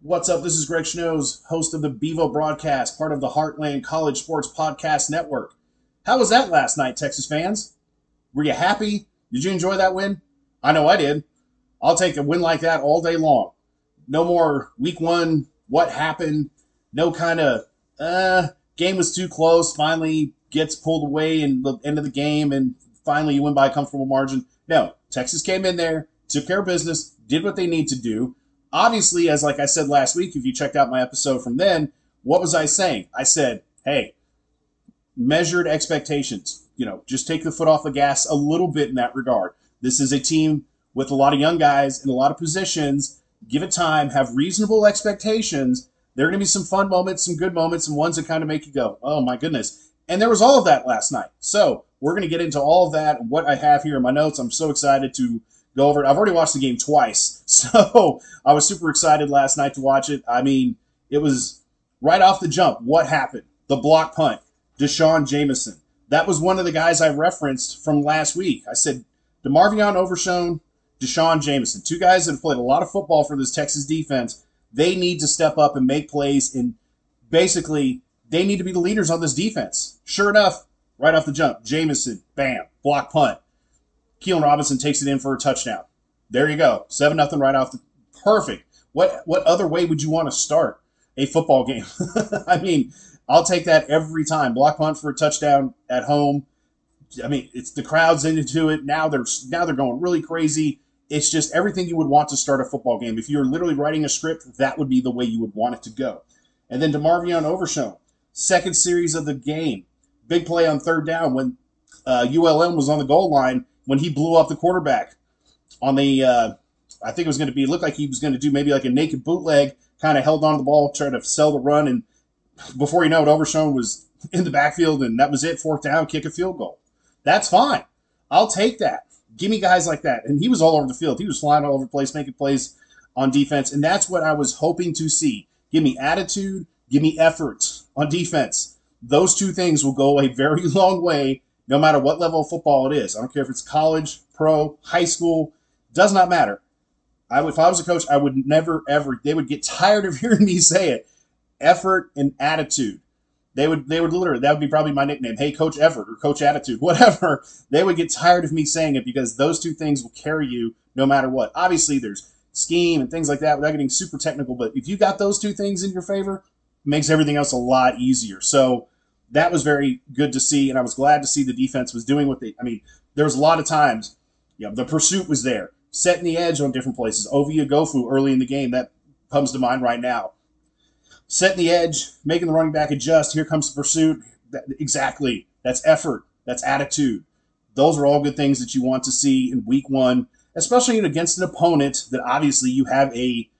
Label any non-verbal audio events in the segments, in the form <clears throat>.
What's up? This is Greg Schnos, host of the Bevo broadcast, part of the Heartland College Sports Podcast Network. How was that last night, Texas fans? Were you happy? Did you enjoy that win? I know I did. I'll take a win like that all day long. No more week one, what happened? No kind of, uh, game was too close, finally gets pulled away in the end of the game, and finally you win by a comfortable margin. No, Texas came in there, took care of business, did what they need to do obviously, as like I said last week, if you checked out my episode from then, what was I saying? I said, hey, measured expectations. You know, just take the foot off the gas a little bit in that regard. This is a team with a lot of young guys in a lot of positions. Give it time, have reasonable expectations. There are going to be some fun moments, some good moments, and ones that kind of make you go, oh my goodness. And there was all of that last night. So we're going to get into all of that and what I have here in my notes. I'm so excited to go over it. I've already watched the game twice, <laughs> so I was super excited last night to watch it. I mean, it was right off the jump. What happened? The block punt, D'Shawn Jamison. That was one of the guys I referenced from last week. I said DeMarvion Overshown, D'Shawn Jamison, two guys that have played a lot of football for this Texas defense. They need to step up and make plays, and basically, they need to be the leaders on this defense. Sure enough, right off the jump, Jamison, bam, block punt. Keilan Robinson takes it in for a touchdown. There you go. 7 nothing right off the perfect. What what other way would you want to start a football game? <laughs> I mean, I'll take that every time. Block punt for a touchdown at home. I mean, it's the crowd's into it. Now they're now they're going really crazy. It's just everything you would want to start a football game. If you're literally writing a script, that would be the way you would want it to go. And then DeMarvion Overshown, second series of the game, big play on third down when uh, ULM was on the goal line when he blew up the quarterback on the, uh, I think it was going to be, looked like he was going to do maybe like a naked bootleg, kind of held on to the ball, trying to sell the run. And before you know it, Overshown was <laughs> in the backfield, and that was it. Fourth down, kick a field goal. That's fine. I'll take that. Give me guys like that. And he was all over the field. He was flying all over the place, making plays on defense. And that's what I was hoping to see. Give me attitude, give me effort on defense. Those two things will go a very <laughs> long way no matter what level of football it is. I don't care if it's college, pro, high school, does not matter. I, if I was a coach, I would never ever. They would get <laughs> tired of hearing me say it. Effort and attitude. They would they would literally that would be probably my nickname. Hey, Coach Effort or Coach Attitude, <laughs> whatever. They would get tired of me saying it because those two things will carry you no matter what. Obviously, there's scheme and things like that without getting super technical, but if you got those two things in your favor, makes everything else a lot easier. So that was very good to see, and I was glad to see the defense was doing what they. I mean, there was a lot of times, you know, the pursuit was there, setting the edge on different places. Ovie Oghoufo early in the game that comes to mind right now. Setting the edge, making the running back adjust. Here comes the pursuit. That, exactly. That's effort. That's attitude. Those are all good things that you want to see in week one, especially against an opponent that obviously you have a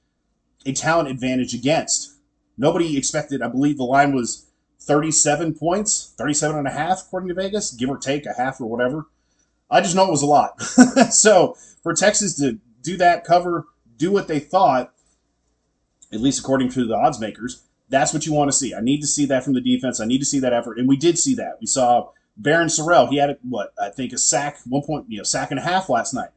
a talent advantage against. Nobody expected. I believe the line was 37 points, 37 and a half, according to Vegas, give or take a half or whatever. I just know it was a lot. <laughs> so for Texas to do that, cover, do what they thought, at least according to the odds makers, that's what you want to see. I need to see that from the defense. I need to see that effort. And we did see that. We saw Barryn Sorrell. He had, what, I think a sack, one point, you know, sack and a half last night.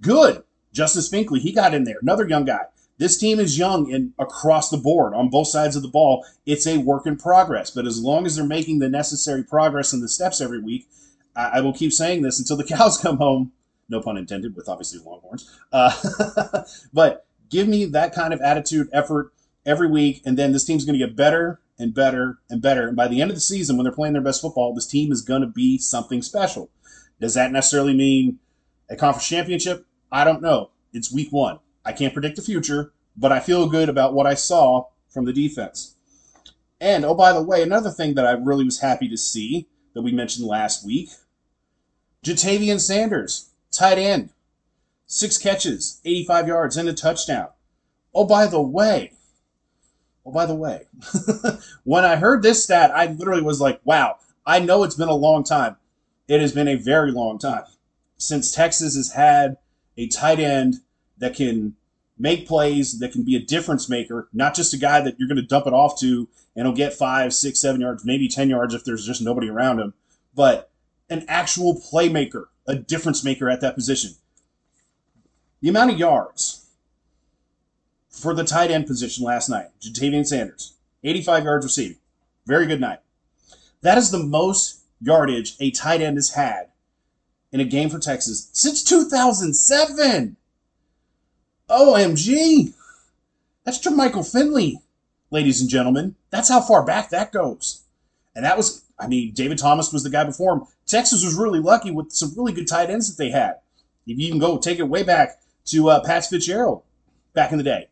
Good. Justice Finkley, he got in there. Another young guy. This team is young and across the board on both sides of the ball. It's a work in progress. But as long as they're making the necessary progress and the steps every week, I, I will keep saying this until the <laughs> cows come home. No pun intended, with obviously Longhorns. Uh, <laughs> but give me that kind of attitude, effort every week, and then this team's going to get better and better and better. And by the end of the season, when they're playing their best football, this team is going to be something special. Does that necessarily mean a conference championship? I don't know. It's week one. I can't predict the future, but I feel good about what I saw from the defense. And oh, by the way, another thing that I really was happy to see that we mentioned last week Ja'Tavion Sanders, tight end, six catches, 85 yards, and a touchdown. Oh, by the way, oh, by the way, <laughs> when I heard this stat, I literally was like, wow, I know it's been a long time. It has been a very long time since Texas has had a tight end that can make plays that can be a difference maker, not just a guy that you're going to dump it off to and he'll get five, six, seven yards, maybe 10 yards if there's just nobody around him, but an actual playmaker, a difference maker at that position. The amount of yards for the tight end position last night. Ja'Tavion Sanders, 85 yards receiving. Very good night. That is the most yardage a tight end has had in a game for Texas since 2007. OMG. That's Jermichael Finley, ladies and gentlemen. That's how far back that goes. And that was, I mean, David Thomas was the guy before him. Texas was really lucky with some really good tight ends that they had. If you can go take it way back to uh, Pat Fitzgerald back in the day,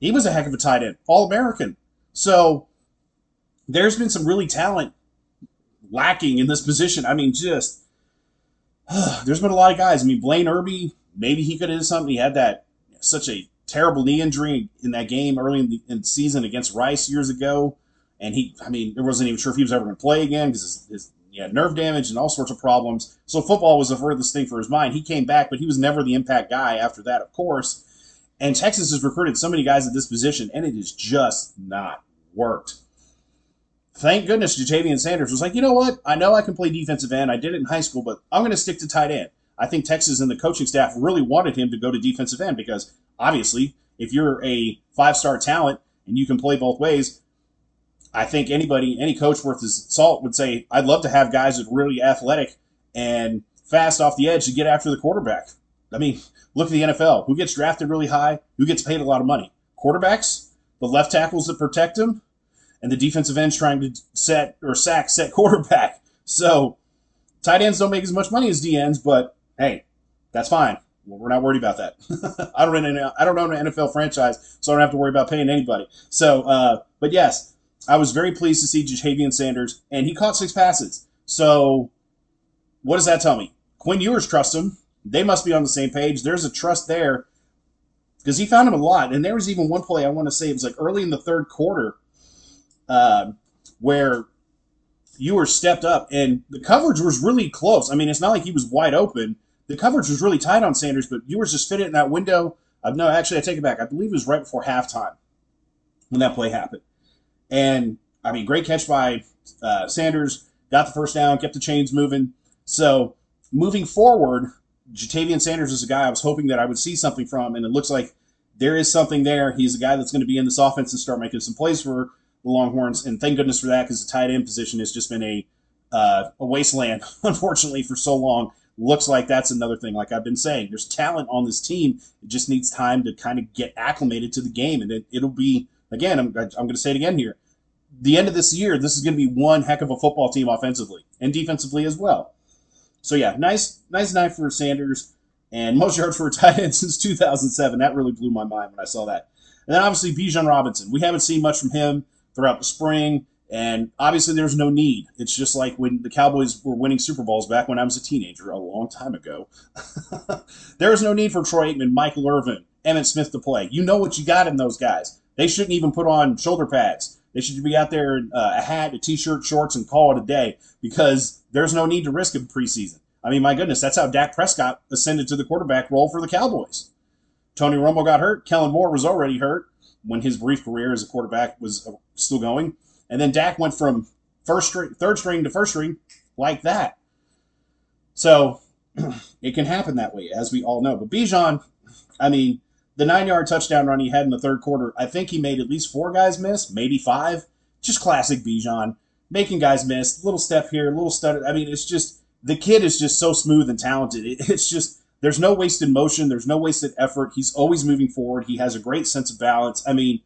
he was a heck of a tight end, All American. So there's been some really talent lacking in this position. I mean, just <sighs> there's been a lot of guys. I mean, Blaine Irby, maybe he could have did something. He had that such a terrible knee injury in that game early in the, in the season against Rice years ago, and he, I mean, it wasn't even sure if he was ever going to play again because his, his he had nerve damage and all sorts of problems. So football was the furthest thing for his mind. He came back, but he was never the impact guy after that, of course. And Texas has recruited so many guys at this position, and it has just not worked. Thank goodness Ja'Tavion Sanders was like, you know what? I know I can play defensive end. I did it in high school, but I'm going to stick to tight end. I think Texas and the coaching staff really wanted him to go to defensive end because obviously, if you're a five star talent and you can play both ways, I think anybody, any coach worth his salt would say, I'd love to have guys that are really athletic and fast off the edge to get after the quarterback. I mean, look at the NFL. Who gets drafted really high? Who gets paid a lot of money? Quarterbacks, the left tackles that protect them, and the defensive ends trying to set or sack set <laughs> quarterback. So tight ends don't make as much money as DNs, but hey, that's fine. we're not worried about that. I don't run I don't own an NFL franchise, so I don't have to worry about paying anybody. So, uh, but yes, I was very pleased to see Ja'Tavion Sanders, and he caught six passes. So, what does that tell me? Quinn Ewers trusts him. They must be on the same page. There's a trust there because he found him a lot. And there was even one play I want to say it was like early in the third quarter uh, where Ewers stepped up, and the coverage was really close. I mean, it's not like he was wide open the coverage was really tight on Sanders, but Ewers just fit it in that window. Uh, no, actually, I take it back. I believe it was right before halftime when that play happened. And I mean, great catch by uh, Sanders. Got the first down, kept the chains moving. So moving forward, Ja'Tavion Sanders is a guy I was hoping that I would see something from, and it looks like there is something there. He's a guy that's going to be in this offense and start making some plays for the Longhorns, and thank goodness for that because the tight end position has just been a uh, a wasteland, <laughs> unfortunately, for so long looks like that's another thing. Like I've been saying, there's talent on this team. It just needs time to kind of get acclimated to the game, and it, it'll be again. I'm, I'm going to say it again here. The end of this year, this is going to be one heck of a football team offensively and defensively as well. So yeah, nice, nice night for Sanders, and most yards for a tight end <laughs> since 2007. That really blew my mind when I saw that. And then obviously Bijan Robinson. We haven't seen much from him throughout the spring. And obviously, there's no need. It's just like when the Cowboys were winning Super Bowls back when I was a teenager, a long time ago. <laughs> there is no need for Troy Aikman, Michael Irvin, Emmitt Smith to play. You know what you got in those guys. They shouldn't even put on shoulder pads. They should be out there in uh, a hat, a t-shirt, shorts, and call it a day because there's no need to risk it preseason. I mean, my goodness, that's how Dak Prescott ascended to the quarterback role for the Cowboys. Tony Romo got hurt. Kellen Moore was already hurt when his brief career as a quarterback was uh, still going. And then Dak went from first string, third string to first string like that. So <clears throat> it can happen that way, as we all know. But Bijan, I mean, the nine yard touchdown run he had in the third quarter, I think he made at least four guys miss, maybe five. Just classic Bijan, making guys miss. Little step here, little stutter. I mean, it's just the kid is just so smooth and talented. it's just there's no wasted motion, there's no wasted effort. He's always moving forward. He has a great sense of balance. I mean,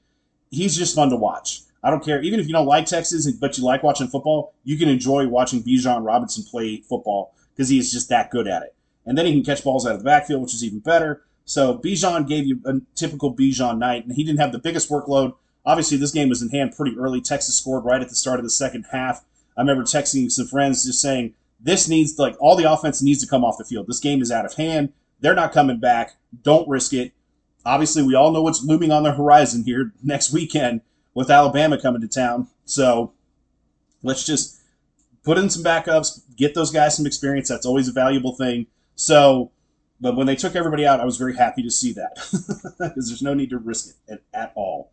he's just fun to watch. I don't care. Even if you don't like Texas, but you like watching football, you can enjoy watching Bijan Robinson play football because he is just that good at it. And then he can catch balls out of the backfield, which is even better. So Bijan gave you a typical Bijan night, and he didn't have the biggest workload. Obviously, this game was in hand pretty early. Texas scored right at the start of the second half. I remember texting some friends just saying, this needs, like, all the offense needs to come off the field. This game is out of hand. They're not coming back. Don't risk it. Obviously, we all know what's looming on the horizon here <laughs> next weekend with Alabama coming to town. So let's just put in some backups, get those guys some experience. That's always a valuable thing. So, but when they took everybody out, I was very happy to see that <laughs> because there's no need to risk it at, at, all.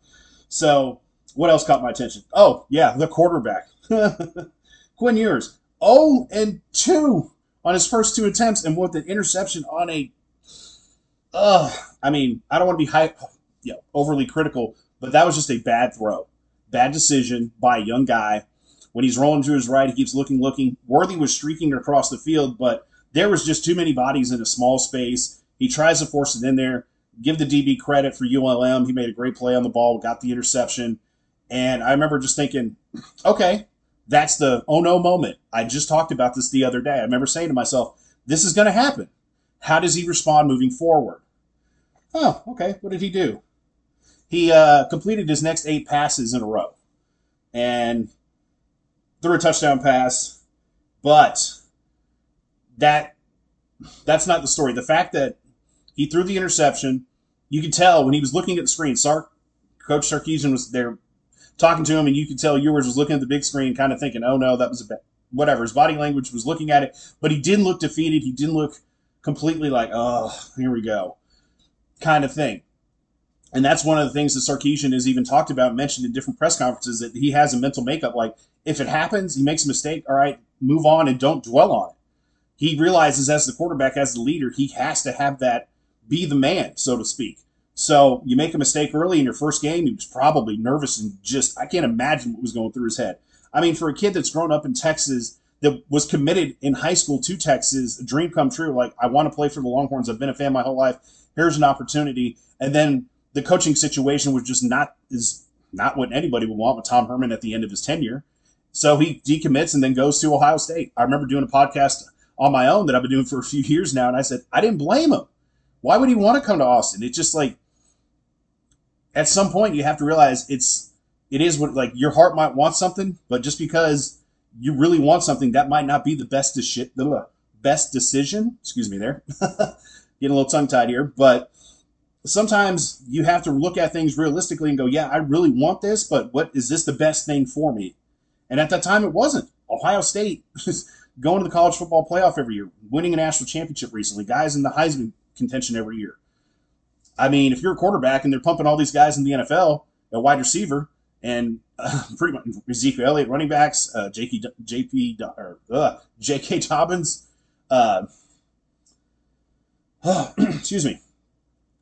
So, what else caught my attention? Oh, yeah, the quarterback. <laughs> Quinn Ewers, 0 and 2 on his first two attempts and with an interception on a. Uh, I mean, I don't want to be hype you know, overly critical, but that was just a bad throw, bad decision by a young guy. When he's rolling to his right, he keeps looking, looking. Worthy was streaking across the field, but there was just too many bodies in a small space. He tries to force it in there. Give the DB credit for ULM. He made a great play on the ball, got the interception. And I remember just thinking, okay, that's the oh no moment. I just talked about this the other day. I remember saying to myself, this is going to happen. How does he respond moving forward? Oh, okay. What did he do? He uh, completed his next eight passes in a row and threw a touchdown pass, but that that's not the story. The fact that he threw the interception, you could tell when he was looking at the screen. Sark, Coach Sarkisian was there talking to him, and you could tell Ewers was looking at the big screen, kind of thinking, "Oh no, that was a bad." Whatever his body language was looking at it, but he didn't look defeated. He didn't look completely like, "Oh, here we go," kind of thing. And that's one of the things that Sarkisian has even talked about, mentioned in different press conferences, that he has a mental makeup. Like, if it happens, he makes a mistake, all right, move on and don't dwell on it he realizes as the quarterback, as the leader, he has to have that be the man, so to speak. So you make a mistake early in your first game, he was probably nervous and just I can't imagine what was going through his head. I mean, for a kid that's grown up in Texas that was committed in high school to Texas, a dream come true. Like I want to play for the Longhorns. I've been a fan my whole life. Here's an opportunity, and then the coaching situation was just not is not what anybody would want with Tom Herman at the end of his tenure. So he decommits and then goes to Ohio State. I remember doing a podcast on my own that I've been doing for a few years now. And I said, I didn't blame him. Why would he want to come to Austin? It's just like, at some point, you have to realize it's, it is what, like, your heart might want something, but just because you really want something, that might not be the best, shit the best decision. Excuse me there. <laughs> Getting a little tongue tied here. But sometimes you have to look at things realistically and go, yeah, I really want this, but what is this the best thing for me? And at that time, it wasn't. Ohio State <laughs> going to the college football playoff every year, winning a national championship recently, guys in the Heisman contention every year. I mean, if you're a quarterback and they're pumping all these guys in the NFL, a wide receiver, and uh, <laughs> pretty much Ezekiel Elliott, running backs, uh, JP, JP or uh, J.K. Dobbins, uh, <clears throat> excuse me,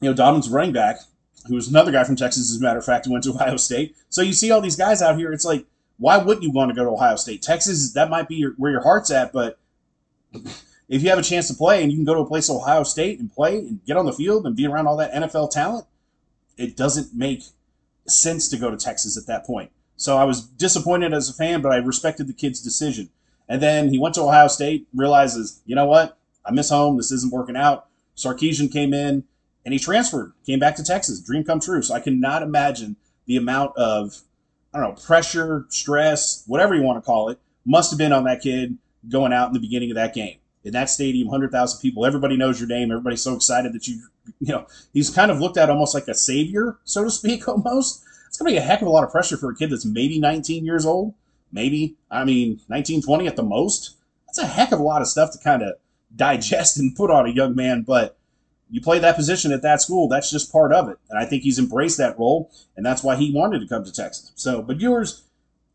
you know Dobbins running back, who was another guy from Texas, as a matter of fact, who went to Ohio State. So you see all these guys out here. It's like why wouldn't you want to go to Ohio State? Texas, that might be your, where your heart's at, but if you have a chance to play and you can go to a place like Ohio State and play and get on the field and be around all that NFL talent, it doesn't make sense to go to Texas at that point. So I was disappointed as a fan, but I respected the kid's decision. And then he went to Ohio State, realizes, you know what? I miss home. This isn't working out. Sarkisian came in and he transferred, came back to Texas. Dream come true. So I cannot imagine the amount of I don't know, pressure, stress, whatever you want to call it, must have been on that kid going out in the beginning of that game. In that stadium, 100,000 people, everybody knows your name. Everybody's so excited that you, you know, he's kind of looked at almost like a savior, so to speak, <laughs> almost. It's going to be a heck of a lot of pressure for a kid that's maybe 19 years old. Maybe, I mean, 19, 20 at the most. That's a heck of a lot of stuff to kind of digest and put on a young man. But you play that position at that school, that's just part of it. And I think he's embraced that role, and that's why he wanted to come to Texas. So, but Ewers,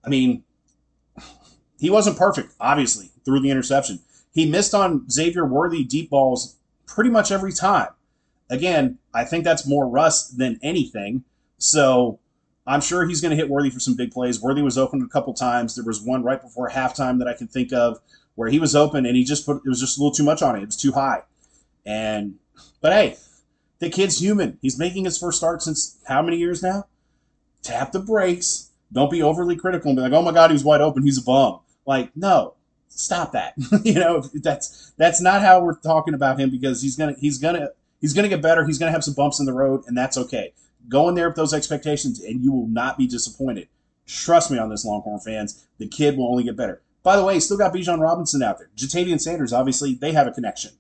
I mean, he wasn't perfect, obviously, through the interception. He missed on Xavier Worthy deep balls pretty much every time. Again, I think that's more rust than anything. So I'm sure he's going to hit Worthy for some big plays. Worthy was open a couple times. There was one right before halftime that I can think of where he was open and he just put it was just a little too much on it. It was too high. And but hey, the kid's human. He's making his first start since how many years now? Tap the brakes. Don't be overly critical and be like, "Oh my God, he's wide open. He's a bum." Like, no, stop that. <laughs> you know, that's that's not how we're talking about him because he's gonna he's gonna he's gonna get better. He's gonna have some bumps in the road, and that's okay. Go in there with those expectations, and you will not be disappointed. Trust me on this, Longhorn fans. The kid will only get better. By the way, still got Bijan Robinson out there. Ja'Tavion Sanders, obviously, they have a connection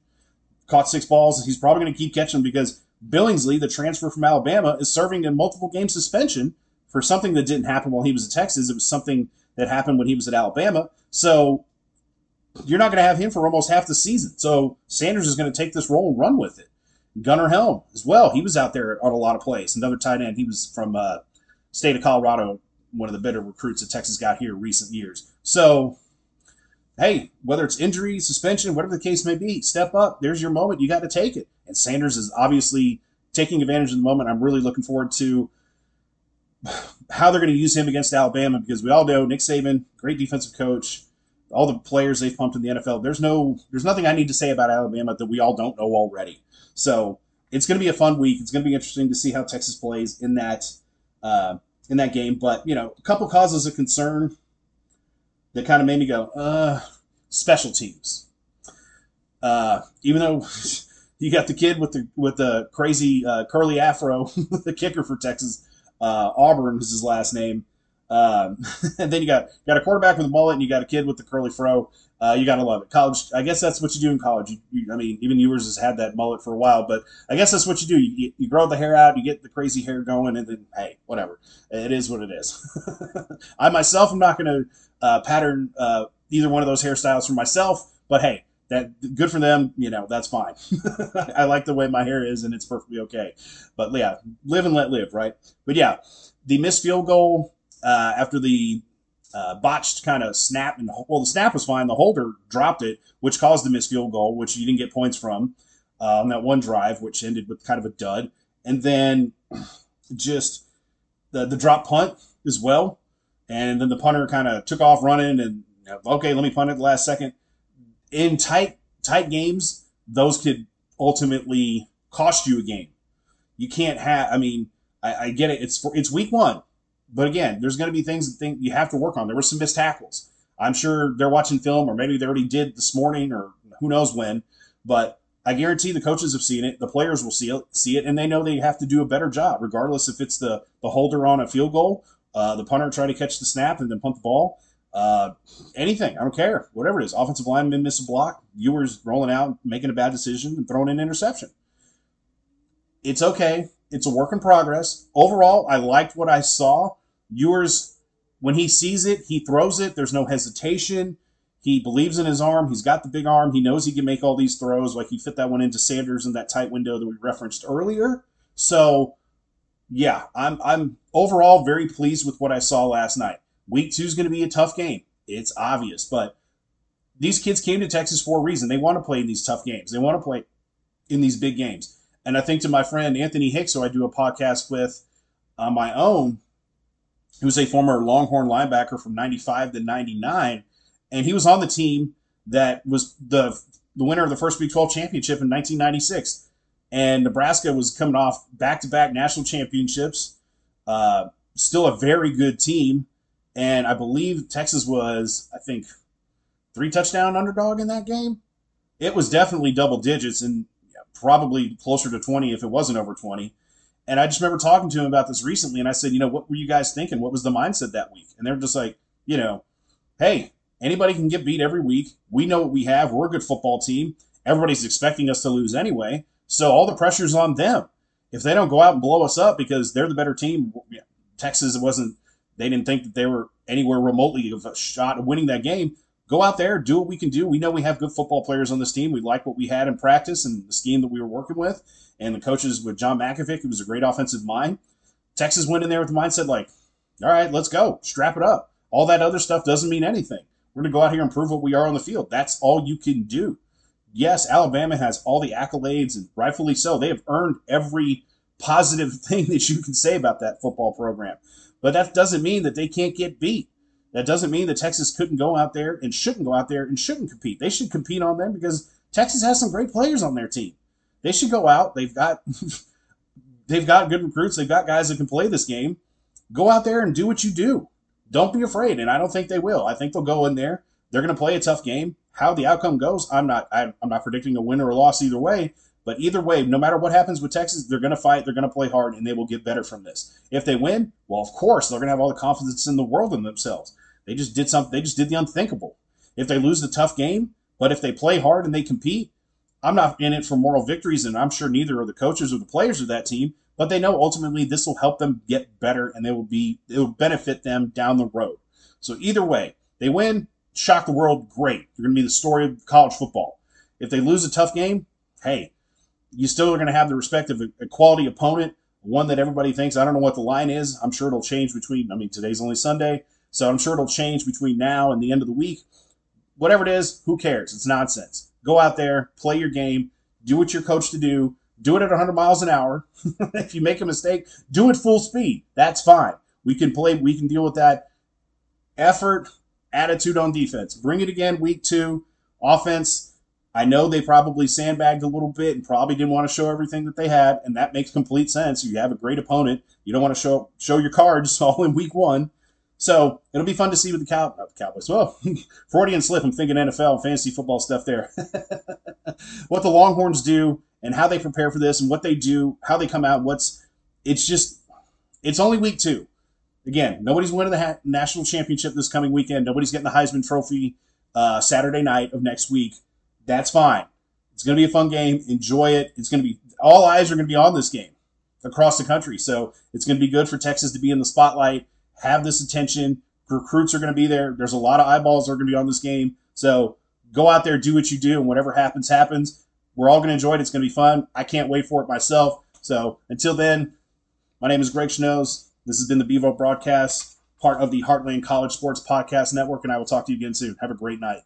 caught six balls. He's probably going to keep catching because Billingsley, the transfer from Alabama, is serving a multiple game suspension for something that didn't happen while he was at Texas. It was something that happened when he was at Alabama. So you're not going to have him for almost half the season. So Sanders is going to take this role and run with it. Gunnar Helm as well. He was out there on a lot of plays. Another tight end. He was from uh, state of Colorado, one of the better recruits that Texas got here recent years. So hey, whether it's injury, suspension, whatever the case may be, step up. There's your moment. You got to take it. And Sanders is obviously taking advantage of the moment. I'm really looking forward to how they're going to use him against Alabama because we all know Nick Saban, great defensive coach, all the players they've pumped in the NFL. There's no, there's nothing I need to say about Alabama that we all don't know already. So it's going to be a fun week. It's going to be interesting to see how Texas plays in that uh, in that game. But you know, a couple causes of concern that kind of made me go, uh, special teams. Uh, even though <laughs> you got the kid with the with the crazy uh, curly afro, <laughs> the kicker for Texas, uh, Auburn is his last name. Um, <laughs> and then you got got a quarterback with a mullet, and you got a kid with the curly fro. Uh, you gotta love it. College, I guess that's what you do in college. You, you, I mean, even Ewers has had that mullet for a while, but I guess that's what you do. You, you grow the hair out, you get the crazy hair going, and then hey, whatever. It is what it is. I myself am not gonna uh, pattern uh, either one of those hairstyles for myself, but hey, that good for them. You know, that's fine. <laughs> I like the way my hair is, and it's perfectly okay. But yeah, live and let live, right? But yeah, the missed field goal uh, after the uh, botched kind of snap, and well, the snap was fine. The holder dropped it, which caused the missed field goal, which you didn't get points from uh, on that one drive, which ended with kind of a dud. And then just the the drop punt as well, and then the punter kind of took off running and okay, let me punt it the last second. In tight tight games, those could ultimately cost you a game. You can't have. I mean, I, I get it. It's for, it's week one. But again, there's going to be things that think you have to work on. There were some missed tackles. I'm sure they're watching film, or maybe they already did this morning, or who knows when. But I guarantee the coaches have seen it. The players will see it, see it, and they know they have to do a better job, regardless if it's the the holder on a field goal, uh, the punter try to catch the snap and then punt the ball. Uh, anything, I don't care, whatever it is. Offensive lineman miss a block, Ewers rolling out, making a bad decision, and throwing an interception. It's okay. It's a work in progress. Overall, I liked what I saw. Ewers, when he sees it, he throws it. There's no hesitation. He believes in his arm. He's got the big arm. He knows he can make all these throws. Like he fit that one into Sanders in that tight window that we referenced earlier. So, yeah, I'm I'm overall very pleased with what I saw last night. Week two is going to be a tough game. It's obvious, but these kids came to Texas for a reason. They want to play in these tough games. They want to play in these big games. And I think to my friend Anthony Hicks, who I do a podcast with on my own, who's a former Longhorn linebacker from 95 to 99, and he was on the team that was the the winner of the first Big 12 championship in 1996. And Nebraska was coming off back to back national championships, uh, still a very good team. And I believe Texas was, I think, three touchdown underdog in that game. It was definitely double digits and probably closer to 20 if it wasn't over 20. And I just remember talking to him about this recently, and I said, you know, what were you guys thinking? What was the mindset that week? And they're just like, you know, hey, anybody can get beat every week. We know what we have. We're a good football team. Everybody's expecting us to lose anyway. So all the pressure's on them. If they don't go out and blow us up because they're the better team, Texas wasn't, they didn't think that they were anywhere remotely of a shot of winning that game. Go out there, do what we can do. We know we have good football players on this team. We like what we had in practice and the scheme that we were working with and the coaches with John Mackovic, who was a great offensive mind. Texas went in there with the mindset like, all right, let's go, strap it up. All that other stuff doesn't mean anything. We're going to go out here and prove what we are on the field. That's all you can do. Yes, Alabama has all the accolades, and rightfully so. They have earned every positive <laughs> thing that you can say about that football program. But that doesn't mean that they can't get beat. That doesn't mean that Texas couldn't go out there and shouldn't go out there and shouldn't compete. They should compete on them because Texas has some great players on their team. They should go out. They've got <laughs> they've got good recruits. They've got guys that can play this game. Go out there and do what you do. Don't be afraid. And I don't think they will. I think they'll go in there. They're going to play a tough game. How the outcome goes, I'm not. I'm not predicting a win or a loss either way. But either way, no matter what happens with Texas, they're going to fight. They're going to play hard, and they will get better from this. If they win, well, of course, they're going to have all the confidence in the world in themselves. They just did something. They just did the unthinkable. If they lose the tough game, but if they play hard and they compete, I'm not in it for moral victories, and I'm sure neither are the coaches or the players of that team. But they know ultimately this will help them get better, and they will be it will benefit them down the road. So either way, they win, shock the world, great. They're going to be the story of college football. If they lose a tough game, hey, you still are going to have the respect of a, quality opponent, one that everybody thinks. I don't know what the line is. I'm sure it'll change between. I mean, today's only Sunday, so I'm sure it'll change between now and the end of the week. Whatever it is, who cares? It's nonsense. Go out there, play your game, do what you're coached to do, do it at 100 miles an hour. <laughs> if you make a mistake, do it full speed. That's fine. We can play, we can deal with that. Effort, attitude on defense. Bring it again week two. Offense, I know they probably sandbagged a little bit and probably didn't want to show everything that they had, and that makes complete sense. You have a great opponent. You don't want to show show your cards <laughs> all in week one. So it'll be fun to see with the, Cow- the Cowboys. Well, <laughs> Freudian slip. I'm thinking NFL fantasy football stuff there. <laughs> what the Longhorns do and how they prepare for this and what they do, how they come out. What's it's just it's only week two. Again, nobody's winning the ha- national championship this coming weekend. Nobody's getting the Heisman Trophy uh, Saturday night of next week. That's fine. It's going to be a fun game. Enjoy it. It's going to be all eyes are going to be on this game across the country. So it's going to be good for Texas to be in the spotlight have this attention. Recruits are going to be there. There's a lot of eyeballs that are going to be on this game. So go out there, do what you do, and whatever happens, happens. We're all going to enjoy it. It's going to be fun. I can't wait for it myself. So until then, my name is Greg Schnos. This has been the Bevo broadcast, part of the Heartland College Sports Podcast Network, and I will talk to you again soon. Have a great night.